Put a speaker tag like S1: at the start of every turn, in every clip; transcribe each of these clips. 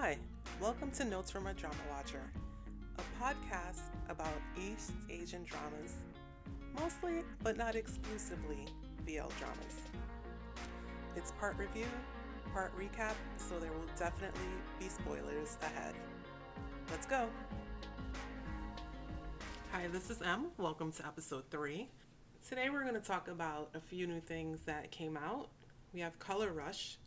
S1: Hi, welcome to Notes from a Drama Watcher, a podcast about East Asian dramas, mostly but not exclusively BL dramas. It's part review, part recap, so there will definitely be spoilers ahead. Let's go! Hi, this is Em. Welcome to episode 3. Today we're going to talk about a few new things that came out. We have Color Rush,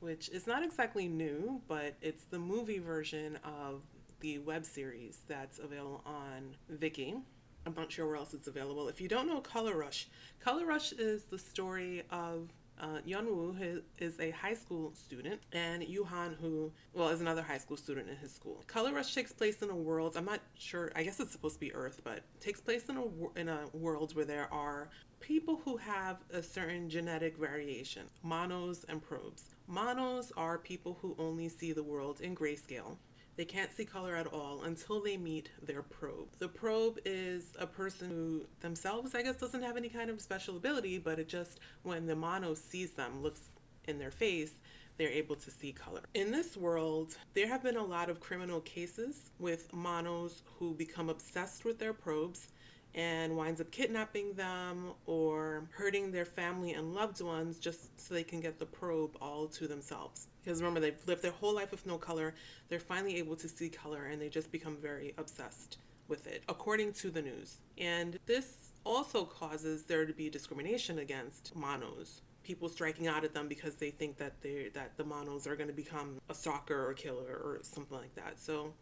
S1: which is not exactly new, but it's the movie version of the web series that's available on Viki. I'm not sure where else it's available. If you don't know Color Rush, Color Rush is the story of uh, Yeonwoo who is a high school student, and Yuhan, who, well, is another high school student in his school. Color Rush takes place in a world, I'm not sure, I guess it's supposed to be Earth, but takes place in a, in a world where there are people who have a certain genetic variation, monos and probes. Monos are people who only see the world in grayscale. They can't see color at all until they meet their probe. The probe is a person who themselves, I guess, doesn't have any kind of special ability, but it just, when the mono sees them, looks in their face, they're able to see color. In this world, there have been a lot of criminal cases with monos who become obsessed with their probes and winds up kidnapping them or hurting their family and loved ones just so they can get the probe all to themselves. Because remember, they've lived their whole life with no color, they're finally able to see color and they just become very obsessed with it, according to the news. And this also causes there to be discrimination against monos. People striking out at them because they think that they that the monos are going to become a stalker or killer or something like that. So,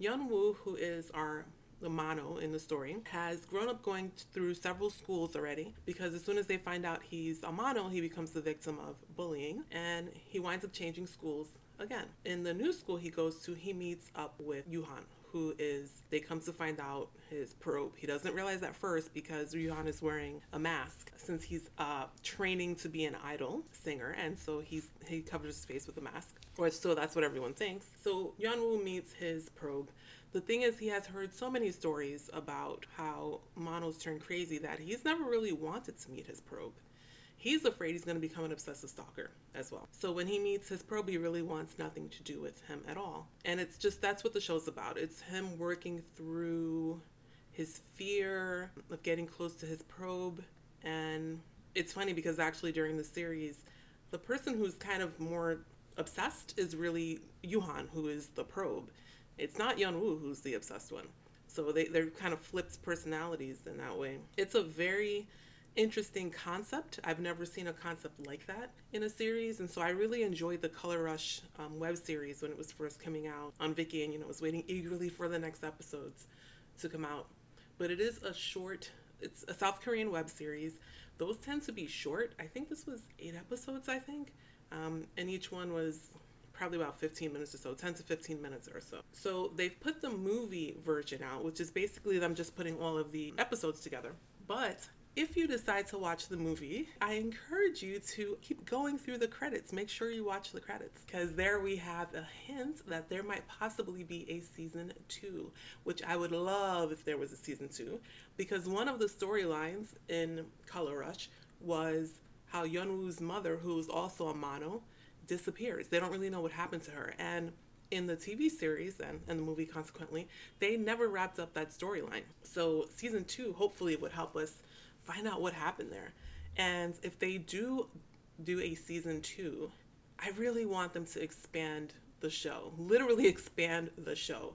S1: Yeonwoo, who is our the mono in the story, has grown up going through several schools already because as soon as they find out he's a mono, he becomes the victim of bullying and he winds up changing schools again. In the new school he goes to, he meets up with Yuhan, who is they come to find out his probe. He doesn't realize that first because Yuhan is wearing a mask since he's uh, training to be an idol singer, and so he's he covers his face with a mask, or so that's what everyone thinks. So Yeonwoo meets his probe, the thing is, he has heard so many stories about how monos turn crazy that he's never really wanted to meet his probe. He's afraid he's going to become an obsessive stalker as well. So when he meets his probe, he really wants nothing to do with him at all. And it's just that's what the show's about. It's him working through his fear of getting close to his probe. And it's funny because actually during the series, the person who's kind of more obsessed is really Yuhan, who is the probe it's not Yeonwoo who's the obsessed one. So they, they're kind of flipped personalities in that way. It's a very interesting concept. I've never seen a concept like that in a series, and so I really enjoyed the Color Rush um, web series when it was first coming out on Viki, and you know was waiting eagerly for the next episodes to come out. But it is a short. It's a South Korean web series. Those tend to be short. I think this was eight episodes. I think, um, and each one was probably about 15 minutes or so, 10 to 15 minutes or so. So they've put the movie version out, which is basically them just putting all of the episodes together. But if you decide to watch the movie, I encourage you to keep going through the credits. Make sure you watch the credits because there we have a hint that there might possibly be a season two, which I would love if there was a season two because one of the storylines in Color Rush was how Yeonwoo's mother, who's also a mono, disappears. They don't really know what happened to her. And in the TV series and, and the movie, consequently, they never wrapped up that storyline. So season two hopefully would help us find out what happened there. And if they do do a season two, I really want them to expand the show, literally expand the show.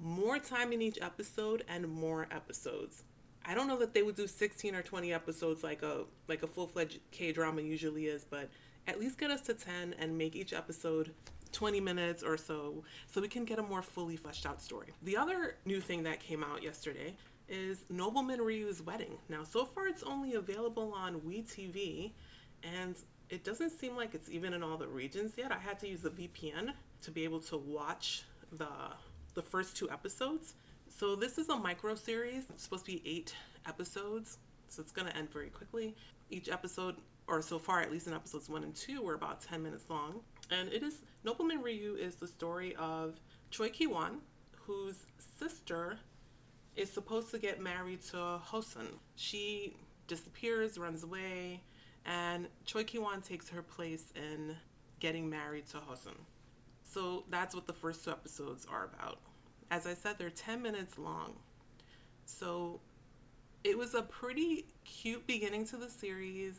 S1: More time in each episode and more episodes. I don't know that they would do 16 or 20 episodes like a like a full-fledged K-drama usually is, but at least get us to 10 and make each episode 20 minutes or so so we can get a more fully fleshed out story. The other new thing that came out yesterday is Nobleman Ryu's Wedding. Now, so far it's only available on WeTV and it doesn't seem like it's even in all the regions yet. I had to use a VPN to be able to watch the the first two episodes. So this is a micro series. It's supposed to be 8 episodes. So it's going to end very quickly. Each episode or so far, at least in episodes one and two, were about 10 minutes long. And it is Nobleman Ryu is the story of Choi Ki Won, whose sister is supposed to get married to Hosun. She disappears, runs away, and Choi Ki Won takes her place in getting married to Hosun. So that's what the first two episodes are about. As I said, they're 10 minutes long. So it was a pretty cute beginning to the series.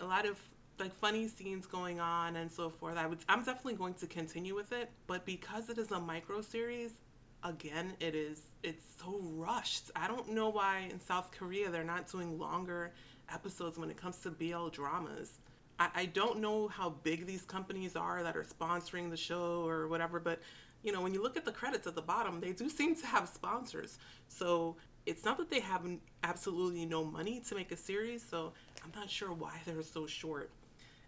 S1: A lot of like funny scenes going on and so forth. I would I'm definitely going to continue with it, but because it is a micro series, again, it is it's so rushed. I don't know why in South Korea they're not doing longer episodes when it comes to BL dramas. I, I don't know how big these companies are that are sponsoring the show or whatever, but you know, when you look at the credits at the bottom, they do seem to have sponsors. So it's not that they have absolutely no money to make a series, so I'm not sure why they're so short.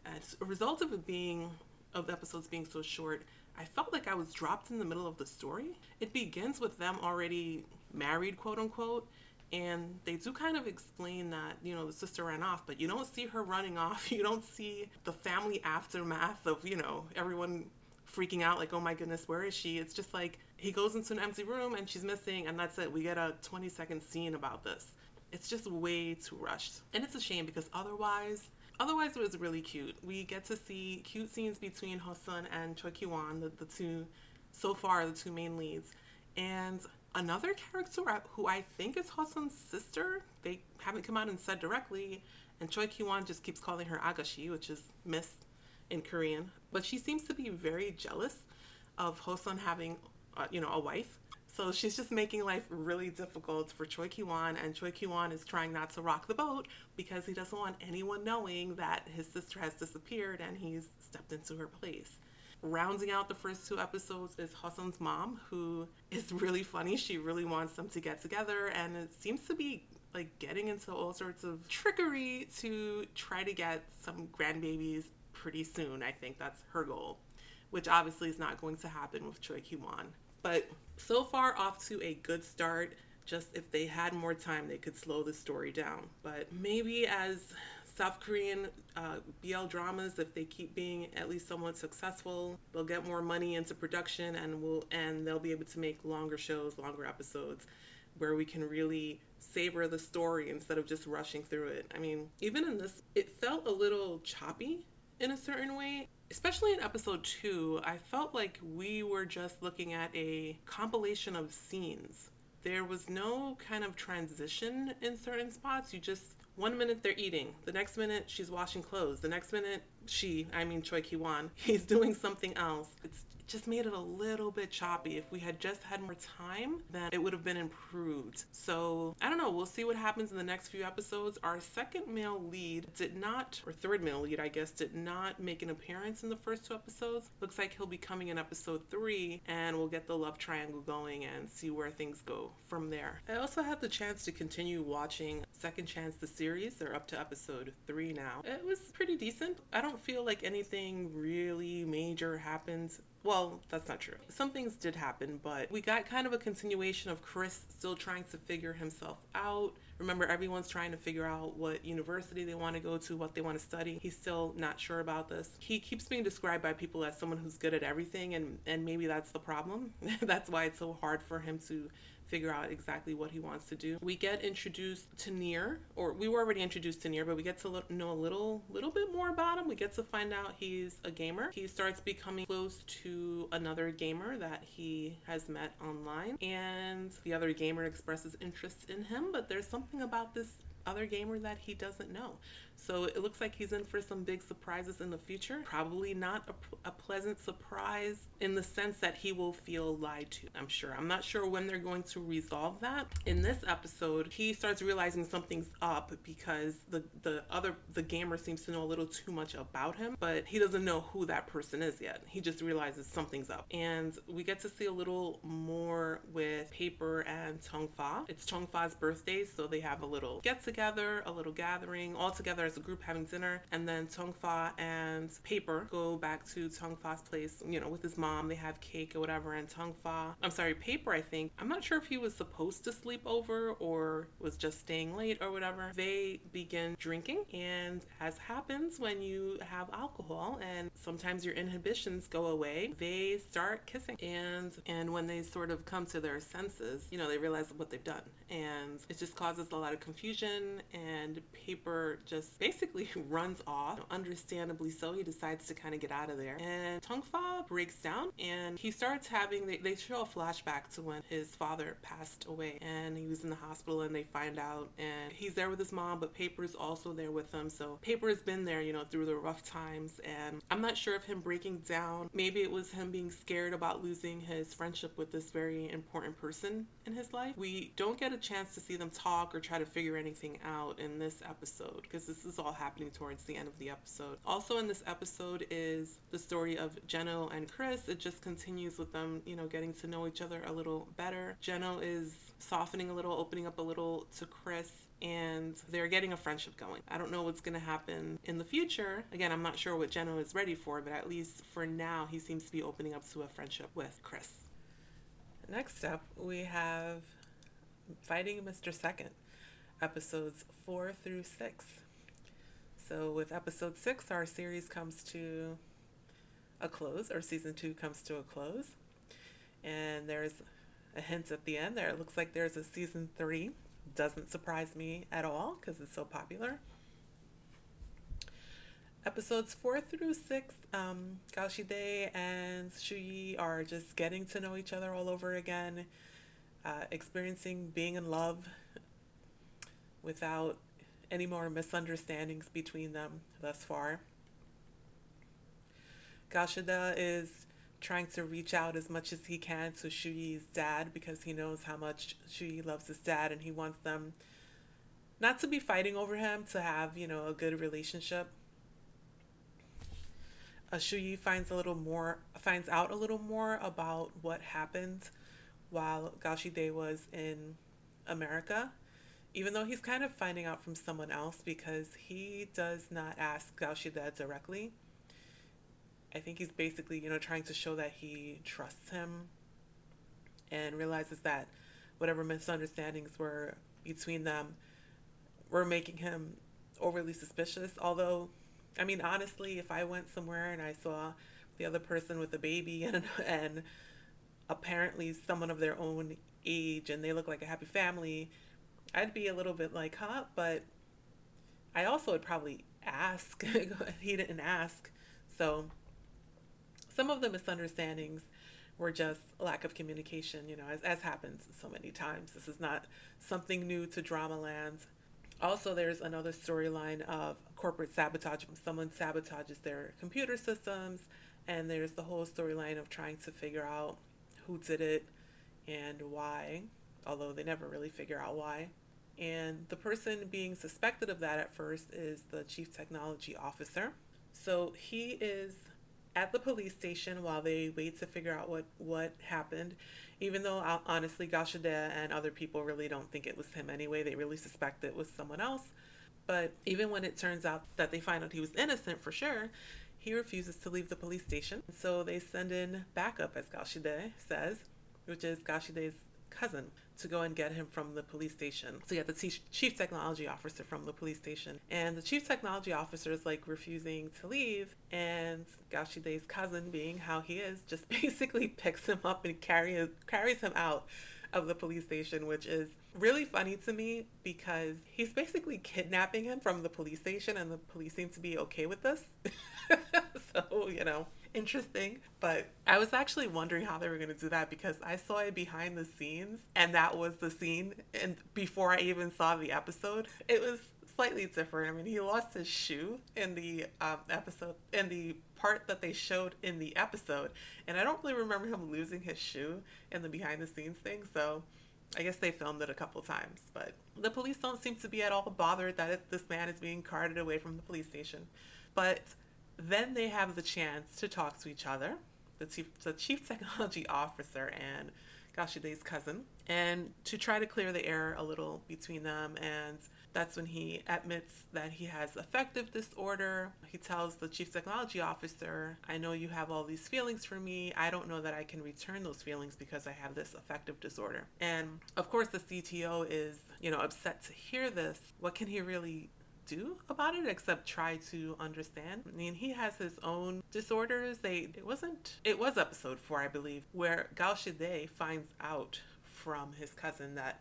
S1: As a result of it being, of the episodes being so short, I felt like I was dropped in the middle of the story. It begins with them already married, quote unquote, and they do kind of explain that, you know, the sister ran off, but you don't see her running off. You don't see the family aftermath of, you know, everyone freaking out, like, oh my goodness, where is she? It's just like he goes into an empty room and she's missing, and that's it. We get a 20 second scene about this. It's just way too rushed. And it's a shame because otherwise, otherwise it was really cute. We get to see cute scenes between Hosun and Choi Ki-won, the, the two, so far, the two main leads. And another character who I think is Hosun's sister, they haven't come out and said directly, and Choi Ki-won just keeps calling her Agashi, which is Miss in Korean. But she seems to be very jealous of Hosun having, uh, you know, a wife. So she's just making life really difficult for Choi Ki-won, and Choi Ki-won is trying not to rock the boat because he doesn't want anyone knowing that his sister has disappeared and he's stepped into her place. Rounding out the first two episodes is Hosun's mom, who is really funny. She really wants them to get together, and it seems to be like getting into all sorts of trickery to try to get some grandbabies pretty soon. I think that's her goal, which obviously is not going to happen with Choi Ki-won. But so far, off to a good start. Just if they had more time, they could slow the story down. But maybe as South Korean uh, BL dramas, if they keep being at least somewhat successful, they'll get more money into production, and will and they'll be able to make longer shows, longer episodes, where we can really savor the story instead of just rushing through it. I mean, even in this, it felt a little choppy in a certain way. Especially in episode two, I felt like we were just looking at a compilation of scenes. There was no kind of transition in certain spots. You just, one minute they're eating, the next minute she's washing clothes, the next minute she, I mean Choi Ki Won, he's doing something else. It's just made it a little bit choppy. If we had just had more time, then it would have been improved. So I don't know. We'll see what happens in the next few episodes. Our second male lead did not, or third male lead, I guess, did not make an appearance in the first two episodes. Looks like he'll be coming in episode three, and we'll get the love triangle going and see where things go from there. I also had the chance to continue watching Second Chance the series. They're up to episode three now. It was pretty decent. I don't feel like anything really major happens well, that's not true. Some things did happen, but we got kind of a continuation of Chris still trying to figure himself out. Remember, everyone's trying to figure out what university they want to go to, what they want to study. He's still not sure about this. He keeps being described by people as someone who's good at everything, and, and maybe that's the problem. that's why it's so hard for him to figure out exactly what he wants to do. We get introduced to Near, or we were already introduced to Near, but we get to know a little little bit more about him. We get to find out he's a gamer. He starts becoming close to another gamer that he has met online, and the other gamer expresses interest in him, but there's something about this other gamer that he doesn't know. So it looks like he's in for some big surprises in the future. Probably not a, a, pleasant surprise in the sense that he will feel lied to, I'm sure. I'm not sure when they're going to resolve that. In this episode, he starts realizing something's up because the, the other, the gamer seems to know a little too much about him, but he doesn't know who that person is yet. He just realizes something's up. And we get to see a little more with Paper and Tong Fa. It's Tong Fa's birthday, so they have a little get together, a little gathering all together as a group having dinner, and then Tong Fa and Paper go back to Tong Fa's place, you know, with his mom. They have cake or whatever, and Tong Fa, I'm sorry, Paper, I think, I'm not sure if he was supposed to sleep over or was just staying late or whatever. They begin drinking, and as happens when you have alcohol and sometimes your inhibitions go away, they start kissing. And and when they sort of come to their senses, you know, they realize what they've done. And it just causes a lot of confusion and Paper just basically runs off. Understandably so, he decides to kind of get out of there. And Tongfa breaks down and he starts having, they, they show a flashback to when his father passed away and he was in the hospital and they find out and he's there with his mom, but Paper's also there with him. So Paper has been there, you know, through the rough times. And I'm not sure if him breaking down, maybe it was him being scared about losing his friendship with this very important person in his life. We don't get a chance to see them talk or try to figure anything out in this episode because this is all happening towards the end of the episode. Also, in this episode is the story of Jeno and Chris. It just continues with them, you know, getting to know each other a little better. Jeno is softening a little, opening up a little to Chris and they're getting a friendship going. I don't know what's going to happen in the future. Again, I'm not sure what Jeno is ready for, but at least for now, he seems to be opening up to a friendship with Chris. Next up, we have Fighting Mr. Second, episodes four through six. So, with episode six, our series comes to a close, or season two comes to a close. And there's a hint at the end there. It looks like there's a season three. Doesn't surprise me at all because it's so popular. Episodes four through six, um, Gao Shide and Shuyi are just getting to know each other all over again, uh, experiencing being in love without any more misunderstandings between them thus far. Gao Shide is trying to reach out as much as he can to Shuyi's dad because he knows how much Shuyi loves his dad and he wants them not to be fighting over him, to have, you know, a good relationship. Uh, Shuyi finds a little more, finds out a little more about what happened while Gao Shide was in America, even though he's kind of finding out from someone else because he does not ask Gao Shide directly. I think he's basically, you know, trying to show that he trusts him and realizes that whatever misunderstandings were between them were making him overly suspicious. Although, I mean, honestly, if I went somewhere and I saw the other person with a baby and and apparently someone of their own age and they look like a happy family, I'd be a little bit like, huh? But I also would probably ask. he didn't ask. So some of the misunderstandings were just lack of communication, you know, as, as happens so many times. This is not something new to drama land. Also, there's another storyline of corporate sabotage. Someone sabotages their computer systems, and there's the whole storyline of trying to figure out who did it and why, although they never really figure out why. And the person being suspected of that at first is the chief technology officer. So he is at the police station while they wait to figure out what, what happened. Even though uh, honestly, Gao Shide and other people really don't think it was him anyway, they really suspect it was someone else. But even when it turns out that they find out he was innocent for sure, he refuses to leave the police station. So they send in backup, as Gao Shide says, which is Gao Shide's cousin to go and get him from the police station. So yeah, the t- chief technology officer from the police station, and the chief technology officer is like refusing to leave, and Gao Shide's cousin, being how he is, just basically picks him up and carries carries him out of the police station, which is really funny to me because he's basically kidnapping him from the police station, and the police seem to be okay with this. so you know interesting. But I was actually wondering how they were going to do that because I saw it behind the scenes and that was the scene. And before I even saw the episode, it was slightly different. I mean, he lost his shoe in the um, episode, in the part that they showed in the episode. And I don't really remember him losing his shoe in the behind the scenes thing. So. I guess they filmed it a couple times, but the police don't seem to be at all bothered that this man is being carted away from the police station. But then they have the chance to talk to each other, the chief, the chief technology officer and Gao Shide's cousin, and to try to clear the air a little between them. And that's when he admits that he has affective disorder. He tells the chief technology officer, I know you have all these feelings for me. I don't know that I can return those feelings because I have this affective disorder. And of course, the CTO is, you know, upset to hear this. What can he really do about it except try to understand. I mean, he has his own disorders. They it wasn't it was episode 4, I believe, where Gao Shide finds out from his cousin that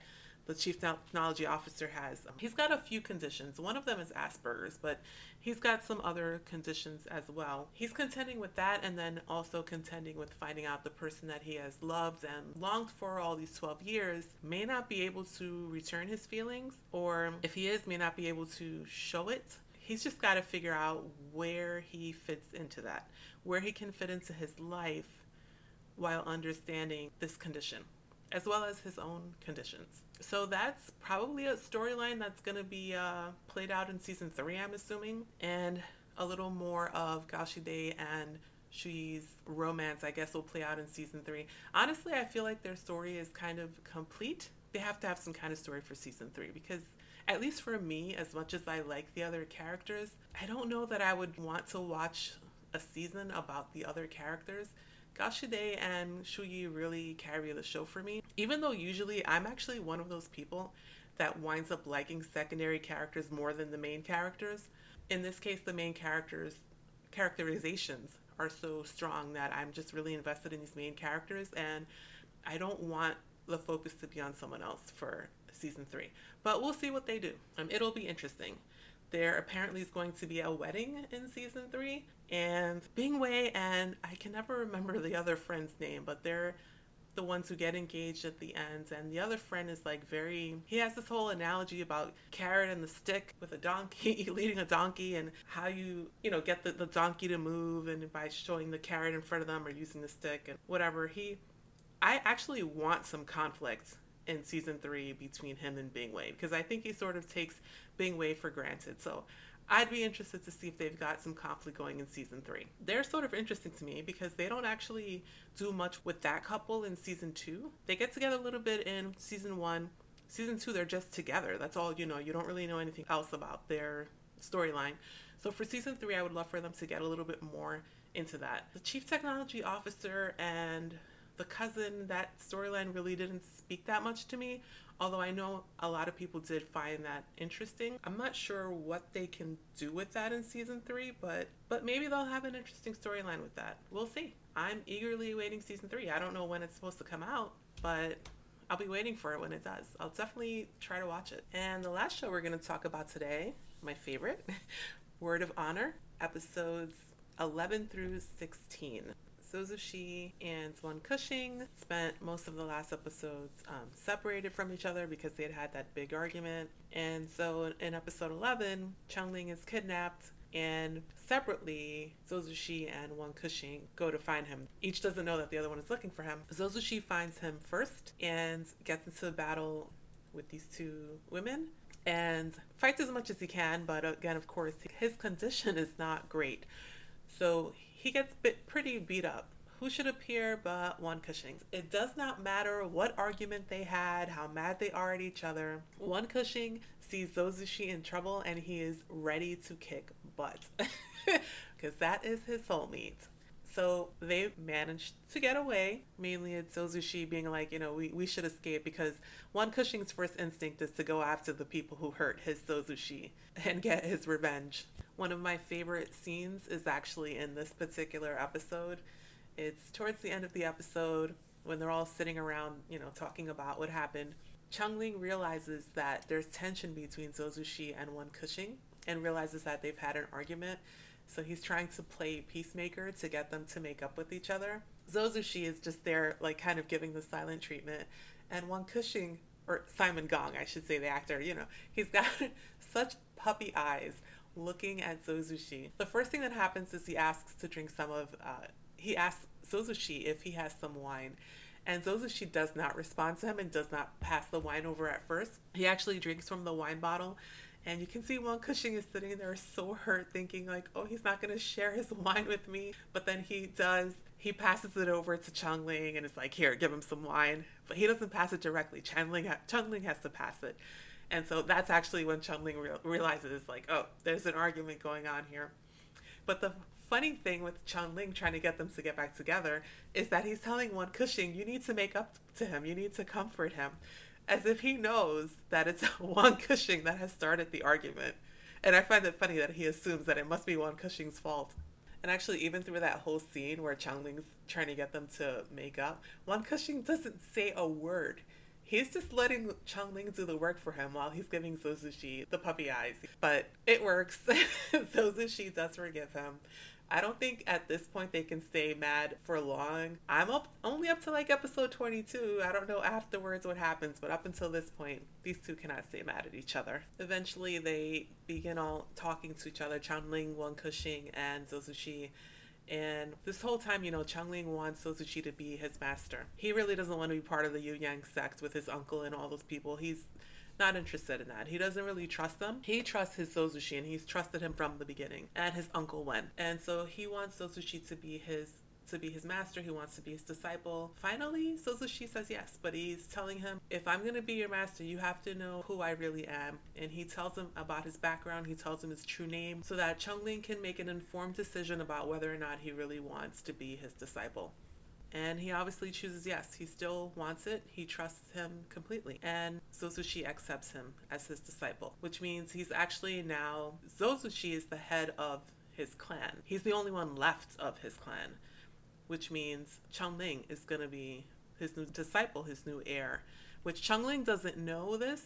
S1: the chief technology officer has. Um, he's got a few conditions. One of them is Asperger's, but he's got some other conditions as well. He's contending with that and then also contending with finding out the person that he has loved and longed for all these 12 years may not be able to return his feelings, or if he is, may not be able to show it. He's just got to figure out where he fits into that, where he can fit into his life while understanding this condition as well as his own conditions. So that's probably a storyline that's going to be uh, played out in season three, I'm assuming, and a little more of Gao Shide and Shuyi's romance, I guess, will play out in season three. Honestly, I feel like their story is kind of complete. They have to have some kind of story for season three because, at least for me, as much as I like the other characters, I don't know that I would want to watch a season about the other characters Gao Shide and Shuyi really carry the show for me. Even though usually I'm actually one of those people that winds up liking secondary characters more than the main characters. In this case, the main characters' characterizations are so strong that I'm just really invested in these main characters and I don't want the focus to be on someone else for season three. But we'll see what they do. Um, it'll be interesting. There apparently is going to be a wedding in season three, and Bingwei and I can never remember the other friend's name, but they're the ones who get engaged at the end and the other friend is like very he has this whole analogy about carrot and the stick with a donkey leading a donkey and how you you know get the, the donkey to move and by showing the carrot in front of them or using the stick and whatever. He i actually want some conflict in season three between him and Bingwei because I think he sort of takes Bingwei for granted. So I'd be interested to see if they've got some conflict going in season three. They're sort of interesting to me because they don't actually do much with that couple in season two. They get together a little bit in season one. Season two, they're just together. That's all you know. You don't really know anything else about their storyline. So for season three, I would love for them to get a little bit more into that. The chief technology officer and the cousin, that storyline really didn't speak that much to me, although I know a lot of people did find that interesting. I'm not sure what they can do with that in season three, but but maybe they'll have an interesting storyline with that. We'll see. I'm eagerly waiting season three. I don't know when it's supposed to come out, but I'll be waiting for it when it does. I'll definitely try to watch it. And the last show we're going to talk about today, my favorite, Word of Honor, episodes 11 through 16. Zozushi and Wen Kexing spent most of the last episodes um, separated from each other because they had had that big argument. And so in episode 11, Chungling is kidnapped and separately, Zozushi and Wen Kexing go to find him. Each doesn't know that the other one is looking for him. Zozushi finds him first and gets into a battle with these two women and fights as much as he can, but again, of course, his condition is not great. So he gets bit, pretty beat up. Who should appear but Wen Kexing? It does not matter what argument they had, how mad they are at each other. Wen Kexing sees Zozushi in trouble and he is ready to kick butt. Because that is his soulmate. So they managed to get away. Mainly it's Zozushi being like, you know, we, we should escape because Wen Kexing's first instinct is to go after the people who hurt his Zozushi and get his revenge. One of my favorite scenes is actually in this particular episode. It's towards the end of the episode when they're all sitting around, you know, talking about what happened. Chung Ling realizes that there's tension between Zozushi and Wen Kexing and realizes that they've had an argument. So he's trying to play peacemaker to get them to make up with each other. Zozushi is just there, like, kind of giving the silent treatment. And Wen Kexing, or Simon Gong, I should say, the actor, you know, he's got such puppy eyes looking at Zozushi. The first thing that happens is he asks to drink some of, uh, he asks Zozushi if he has some wine. And Zozushi does not respond to him and does not pass the wine over at first. He actually drinks from the wine bottle. And you can see Wen Kexing is sitting there so hurt, thinking like, oh, he's not going to share his wine with me. But then he does. He passes it over to Chungling and is like, here, give him some wine. But he doesn't pass it directly. Chungling, ha- Chungling has to pass it. And so that's actually when Chungling re- realizes, like, oh, there's an argument going on here. But the funny thing with Chungling trying to get them to get back together is that he's telling Wen Kexing, you need to make up to him, you need to comfort him, as if he knows that it's Wen Kexing that has started the argument. And I find it funny that he assumes that it must be Wen Kexing's fault. And actually, even through that whole scene where Chang Ling's trying to get them to make up, Wen Kexing doesn't say a word He's just letting Changling do the work for him while he's giving Zozushi the puppy eyes. But it works. Zozushi does forgive him. I don't think at this point they can stay mad for long. I'm up only up to like episode 22. I don't know afterwards what happens, but up until this point, these two cannot stay mad at each other. Eventually, they begin all talking to each other. Changling, Wen Kexing, and Zozushi. And this whole time, you know, Changling wants Zozushi to be his master. He really doesn't want to be part of the Yu Yang sect with his uncle and all those people. He's not interested in that. He doesn't really trust them. He trusts his Zozushi and he's trusted him from the beginning and his uncle Wen. And so he wants Zozushi to be his to be his master. He wants to be his disciple. Finally, Zozushi says yes, but he's telling him, if I'm going to be your master, you have to know who I really am. And he tells him about his background. He tells him his true name so that Changling can make an informed decision about whether or not he really wants to be his disciple. And he obviously chooses yes. He still wants it. He trusts him completely. And Zozushi accepts him as his disciple, which means he's actually now, Zozushi is the head of his clan. He's the only one left of his clan, which means Changling is going to be his new disciple, his new heir, which Changling doesn't know this,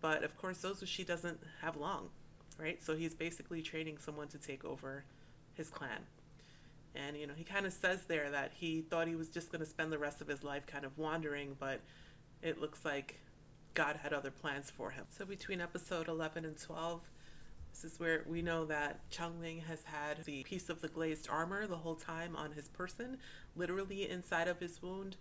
S1: but of course Zozushi doesn't have long, right? So he's basically training someone to take over his clan. And, you know, he kind of says there that he thought he was just going to spend the rest of his life kind of wandering, but it looks like God had other plans for him. So between episode 11 and 12, this is where we know that Changling has had the piece of the glazed armor the whole time on his person, literally inside of his wound.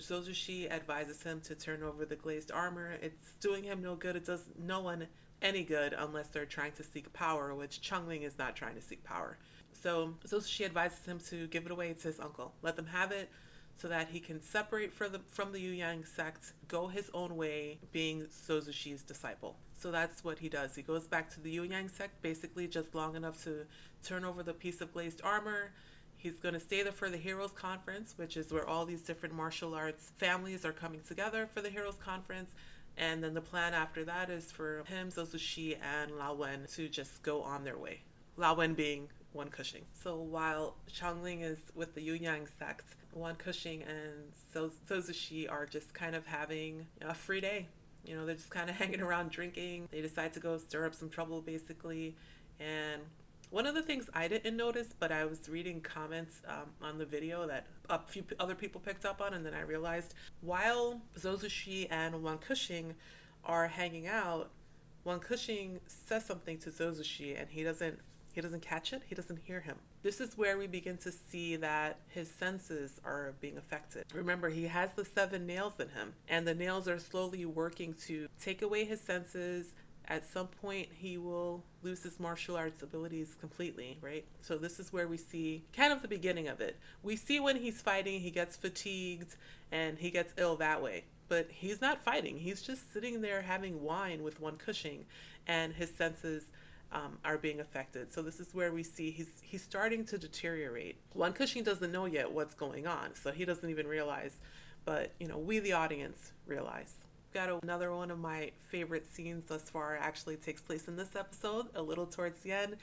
S1: Zozushi advises him to turn over the glazed armor. It's doing him no good. It does no one any good unless they're trying to seek power, which Changling is not trying to seek power. So, she advises him to give it away to his uncle. Let them have it so that he can separate from the, from the Yu Yang sect, go his own way, being Zozushi's disciple. So that's what he does. He goes back to the Yu Yang sect basically just long enough to turn over the piece of glazed armor. He's going to stay there for the Heroes Conference, which is where all these different martial arts families are coming together for the Heroes Conference. And then the plan after that is for him, Zozushi, and Lao Wen to just go on their way. Lao Wen being Wen Kexing. So while Changling is with the Yu Yang sect, Wen Kexing and so Zozushi are just kind of having a free day. You know, they're just kind of hanging around drinking. They decide to go stir up some trouble, basically. And one of the things I didn't notice, but I was reading comments um, on the video that a few other people picked up on, and then I realized while Zozushi and Wen Kexing are hanging out, Wen Kexing says something to Zozushi, and he doesn't he doesn't catch it, he doesn't hear him. This is where we begin to see that his senses are being affected. Remember, he has the seven nails in him, and the nails are slowly working to take away his senses. At some point, he will lose his martial arts abilities completely, right? So, this is where we see kind of the beginning of it. We see when he's fighting, he gets fatigued and he gets ill that way but he's not fighting. He's just sitting there having wine with Wen Kexing, and his senses um, are being affected. So this is where we see he's he's starting to deteriorate. Wen Kexing doesn't know yet what's going on, so he doesn't even realize. But you know, we the audience realize. Got another one of my favorite scenes thus far. Actually, takes place in this episode, a little towards the end,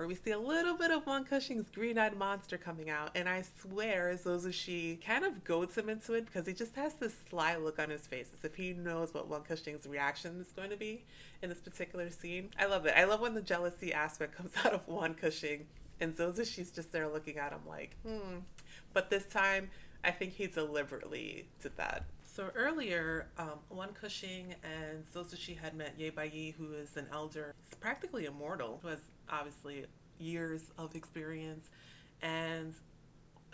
S1: where we see a little bit of Wen Kexing's green-eyed monster coming out, and I swear Zozushi kind of goads him into it because he just has this sly look on his face, as if he knows what Wen Kexing's reaction is going to be in this particular scene. I love it. I love when the jealousy aspect comes out of Wen Kexing, and Zozushi's just there looking at him like, hmm. But this time, I think he deliberately did that. So earlier, um, Wen Kexing and Zozushi had met Ye Bai who is an elder, practically immortal, who has obviously years of experience, and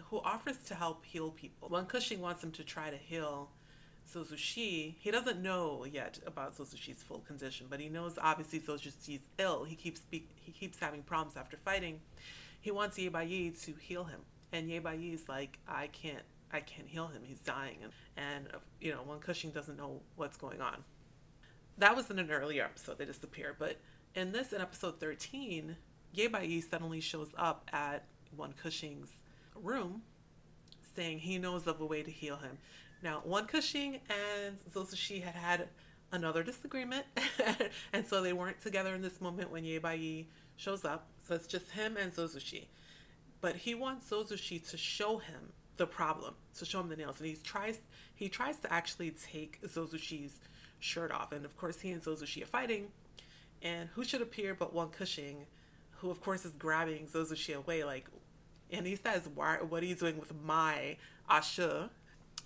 S1: who offers to help heal people. Wen Kexing wants him to try to heal Zozushi. He doesn't know yet about Zozushi's full condition, but he knows obviously Zozushi's ill. He keeps speak, he keeps having problems after fighting. He wants Ye Bai to heal him, and Ye Bai is like, I can't I can't heal him. He's dying. And, and uh, you know, Wen Kexing doesn't know what's going on. That was in an earlier episode. They disappear. But in this, in episode 13, Ye Bai suddenly shows up at Wen Kexing's room saying he knows of a way to heal him. Now, Wen Kexing and Zozushi had had another disagreement, and so they weren't together in this moment when Ye Bai shows up. So it's just him and Zozushi. But he wants Zozushi to show him the problem to show him the nails and he tries he tries to actually take Zozushi's shirt off and of course he and Zozushi are fighting and who should appear but Wen Kexing who of course is grabbing Zozushi away like and he says why what are you doing with my Asha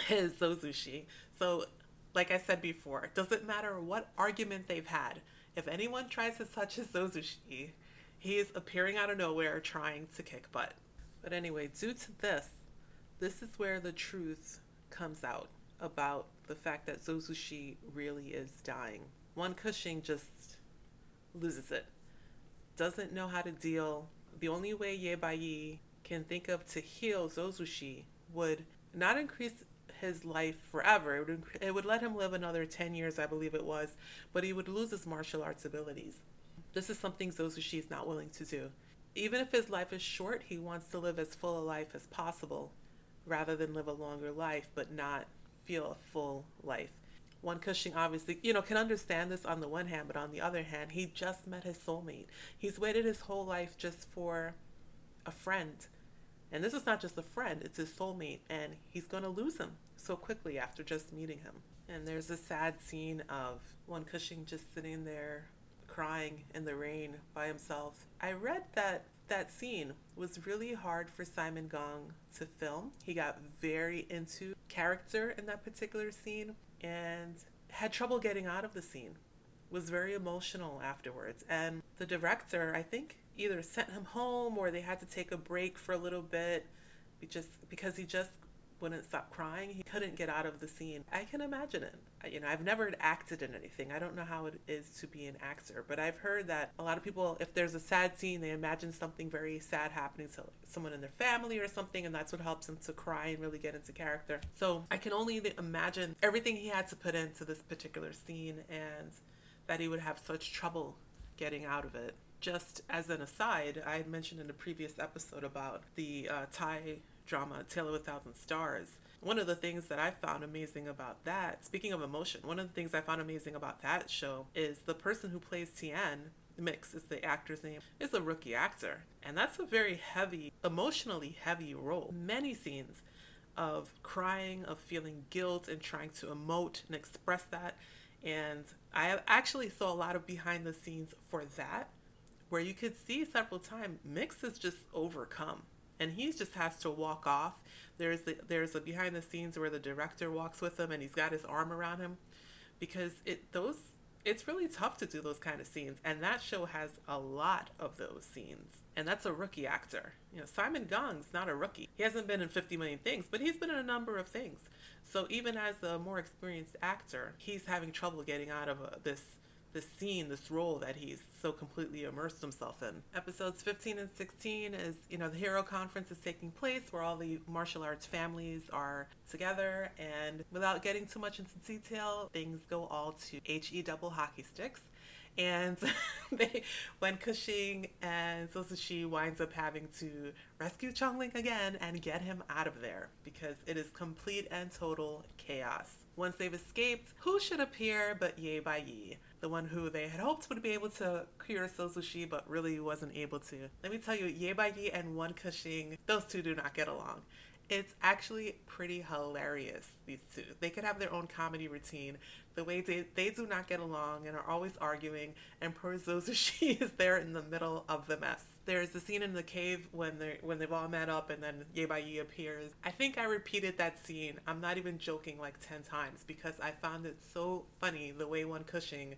S1: his Zozushi? So like I said before it doesn't matter what argument they've had? If anyone tries to touch his Zozushi he is appearing out of nowhere trying to kick butt. But anyway due to this this is where the truth comes out about the fact that Zozushi really is dying. Wen Kexing just loses it, doesn't know how to deal. The only way Ye Yebai can think of to heal Zozushi would not increase his life forever. It would, it would let him live another 10 years, I believe it was, but he would lose his martial arts abilities. This is something Zozushi is not willing to do. Even if his life is short, he wants to live as full a life as possible rather than live a longer life but not feel a full life. Wen Kexing obviously, you know, can understand this on the one hand, but on the other hand, he just met his soulmate. He's waited his whole life just for a friend. And this is not just a friend, it's his soulmate, and he's going to lose him so quickly after just meeting him. And there's a sad scene of Wen Kexing just sitting there crying in the rain by himself. I read that that scene was really hard for Simon Gong to film. He got very into character in that particular scene and had trouble getting out of the scene. Was very emotional afterwards. And the director, I think, either sent him home or they had to take a break for a little bit just because he just wouldn't stop crying. He couldn't get out of the scene. I can imagine it. You know, I've never acted in anything. I don't know how it is to be an actor, but I've heard that a lot of people, if there's a sad scene, they imagine something very sad happening to someone in their family or something, and that's what helps them to cry and really get into character. So I can only imagine everything he had to put into this particular scene and that he would have such trouble getting out of it just as an aside, I had mentioned in a previous episode about the uh, Thai drama Tale of a Thousand Stars. One of the things that I found amazing about that, speaking of emotion, one of the things I found amazing about that show is the person who plays Tien, Mix is the actor's name, is a rookie actor. And that's a very heavy, emotionally heavy role. Many scenes of crying, of feeling guilt, and trying to emote and express that. And I actually saw a lot of behind the scenes for that, where you could see several times Mix is just overcome and he just has to walk off. There's the, there's a behind the scenes where the director walks with him and he's got his arm around him because it those it's really tough to do those kind of scenes. And that show has a lot of those scenes. And that's a rookie actor. You know simon gong's not a rookie. He hasn't been in 50 million things but he's been in a number of things. So even as a more experienced actor he's having trouble getting out of a, this this scene, this role that he's so completely immersed himself in. Episodes 15 and 16 is, you know, the Hero Conference is taking place where all the martial arts families are together. And without getting too much into detail, things go all to HE double hockey sticks. And they, Wen Kexing and Zozushi winds up having to rescue Chongling again and get him out of there because it is complete and total chaos. Once they've escaped, who should appear but Ye Bai Yi? The one who they had hoped would be able to cure Zozushi, but really wasn't able to. Let me tell you, Ye Bai and Wen Kexing, those two do not get along. It's actually pretty hilarious, these two. They could have their own comedy routine. The way they, they do not get along and are always arguing, and poor Zozushi is there in the middle of the mess. There's the scene in the cave when they when they've all met up and then Ye Bai Yi appears. I think I repeated that scene. I'm not even joking like ten times because I found it so funny the way Wen Kexing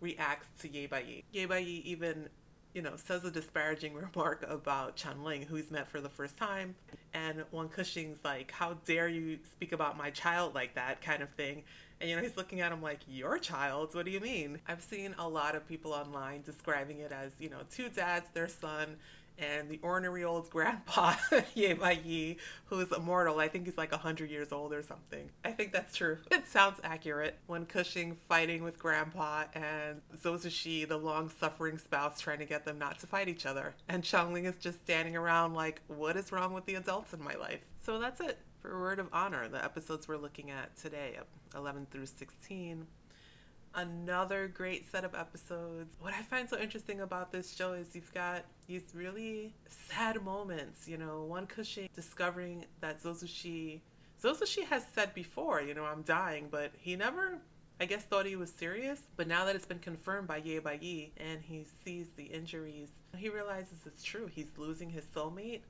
S1: reacts to Ye Bai Yi. Ye Bai Yi even you know, says a disparaging remark about Chongling, who he's met for the first time. And Wen Kexing's like, How dare you speak about my child like that, kind of thing. And, you know, he's looking at him like, Your child? What do you mean? I've seen a lot of people online describing it as, you know, two dads, their son, and the ornery old grandpa Ye Bai Yi, who is immortal. I think he's like 100 years old or something. I think that's true. It sounds accurate. Wen Kexing fighting with grandpa and Zozushi, the long suffering spouse, trying to get them not to fight each other. And Chongling is just standing around like, what is wrong with the adults in my life? So that's it for Word of Honor, the episodes we're looking at today, 11 through 16. Another great set of episodes. What I find so interesting about this show is you've got these really sad moments, you know, Wen Kexing discovering that Zozushi Zozushi has said before, you know, I'm dying, but he never I guess thought he was serious, but now that it's been confirmed by Ye Yi and he sees the injuries, he realizes it's true. He's losing his soulmate.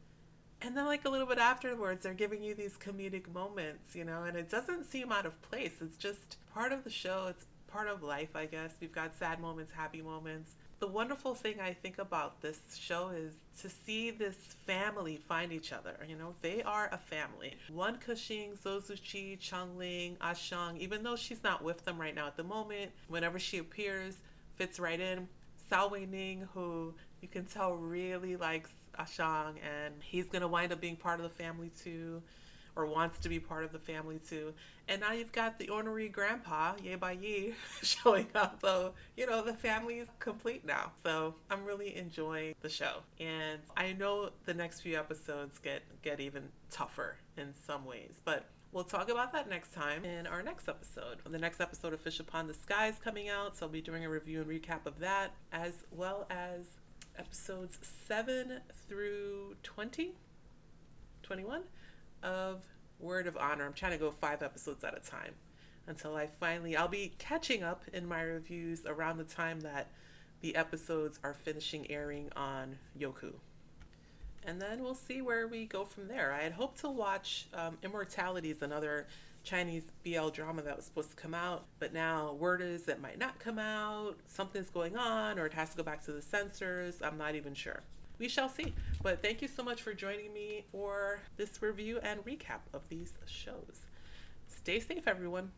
S1: And then, like a little bit afterwards, they're giving you these comedic moments, you know, and it doesn't seem out of place. It's just part of the show. It's part of life, I guess. We've got sad moments, happy moments. The wonderful thing I think about this show is to see this family find each other. You know, they are a family. Wen Kexing, Zozuchi, Chengling, A-Xiang, even though she's not with them right now at the moment, whenever she appears, fits right in. Cao Weining, who you can tell really likes A-Xiang, and he's gonna wind up being part of the family too or wants to be part of the family too. And now you've got the ornery grandpa, Ye Bai Yi, showing up. So, you know, the family is complete now. So I'm really enjoying the show. And I know the next few episodes get, get even tougher in some ways. But We'll talk about that next time in our next episode. The next episode of Fish Upon the Sky is coming out, so I'll be doing a review and recap of that, as well as episodes 7 through 20, 21 of Word of Honor. I'm trying to go five episodes at a time until I finally I'll be catching up in my reviews around the time that the episodes are finishing airing on Youku. And then we'll see where we go from there. I had hoped to watch um, Immortalities, another Chinese BL drama that was supposed to come out, but now word is it might not come out, something's going on, or it has to go back to the censors. I'm not even sure we shall see. But thank you so much for joining me for this review and recap of these shows. Stay safe, everyone.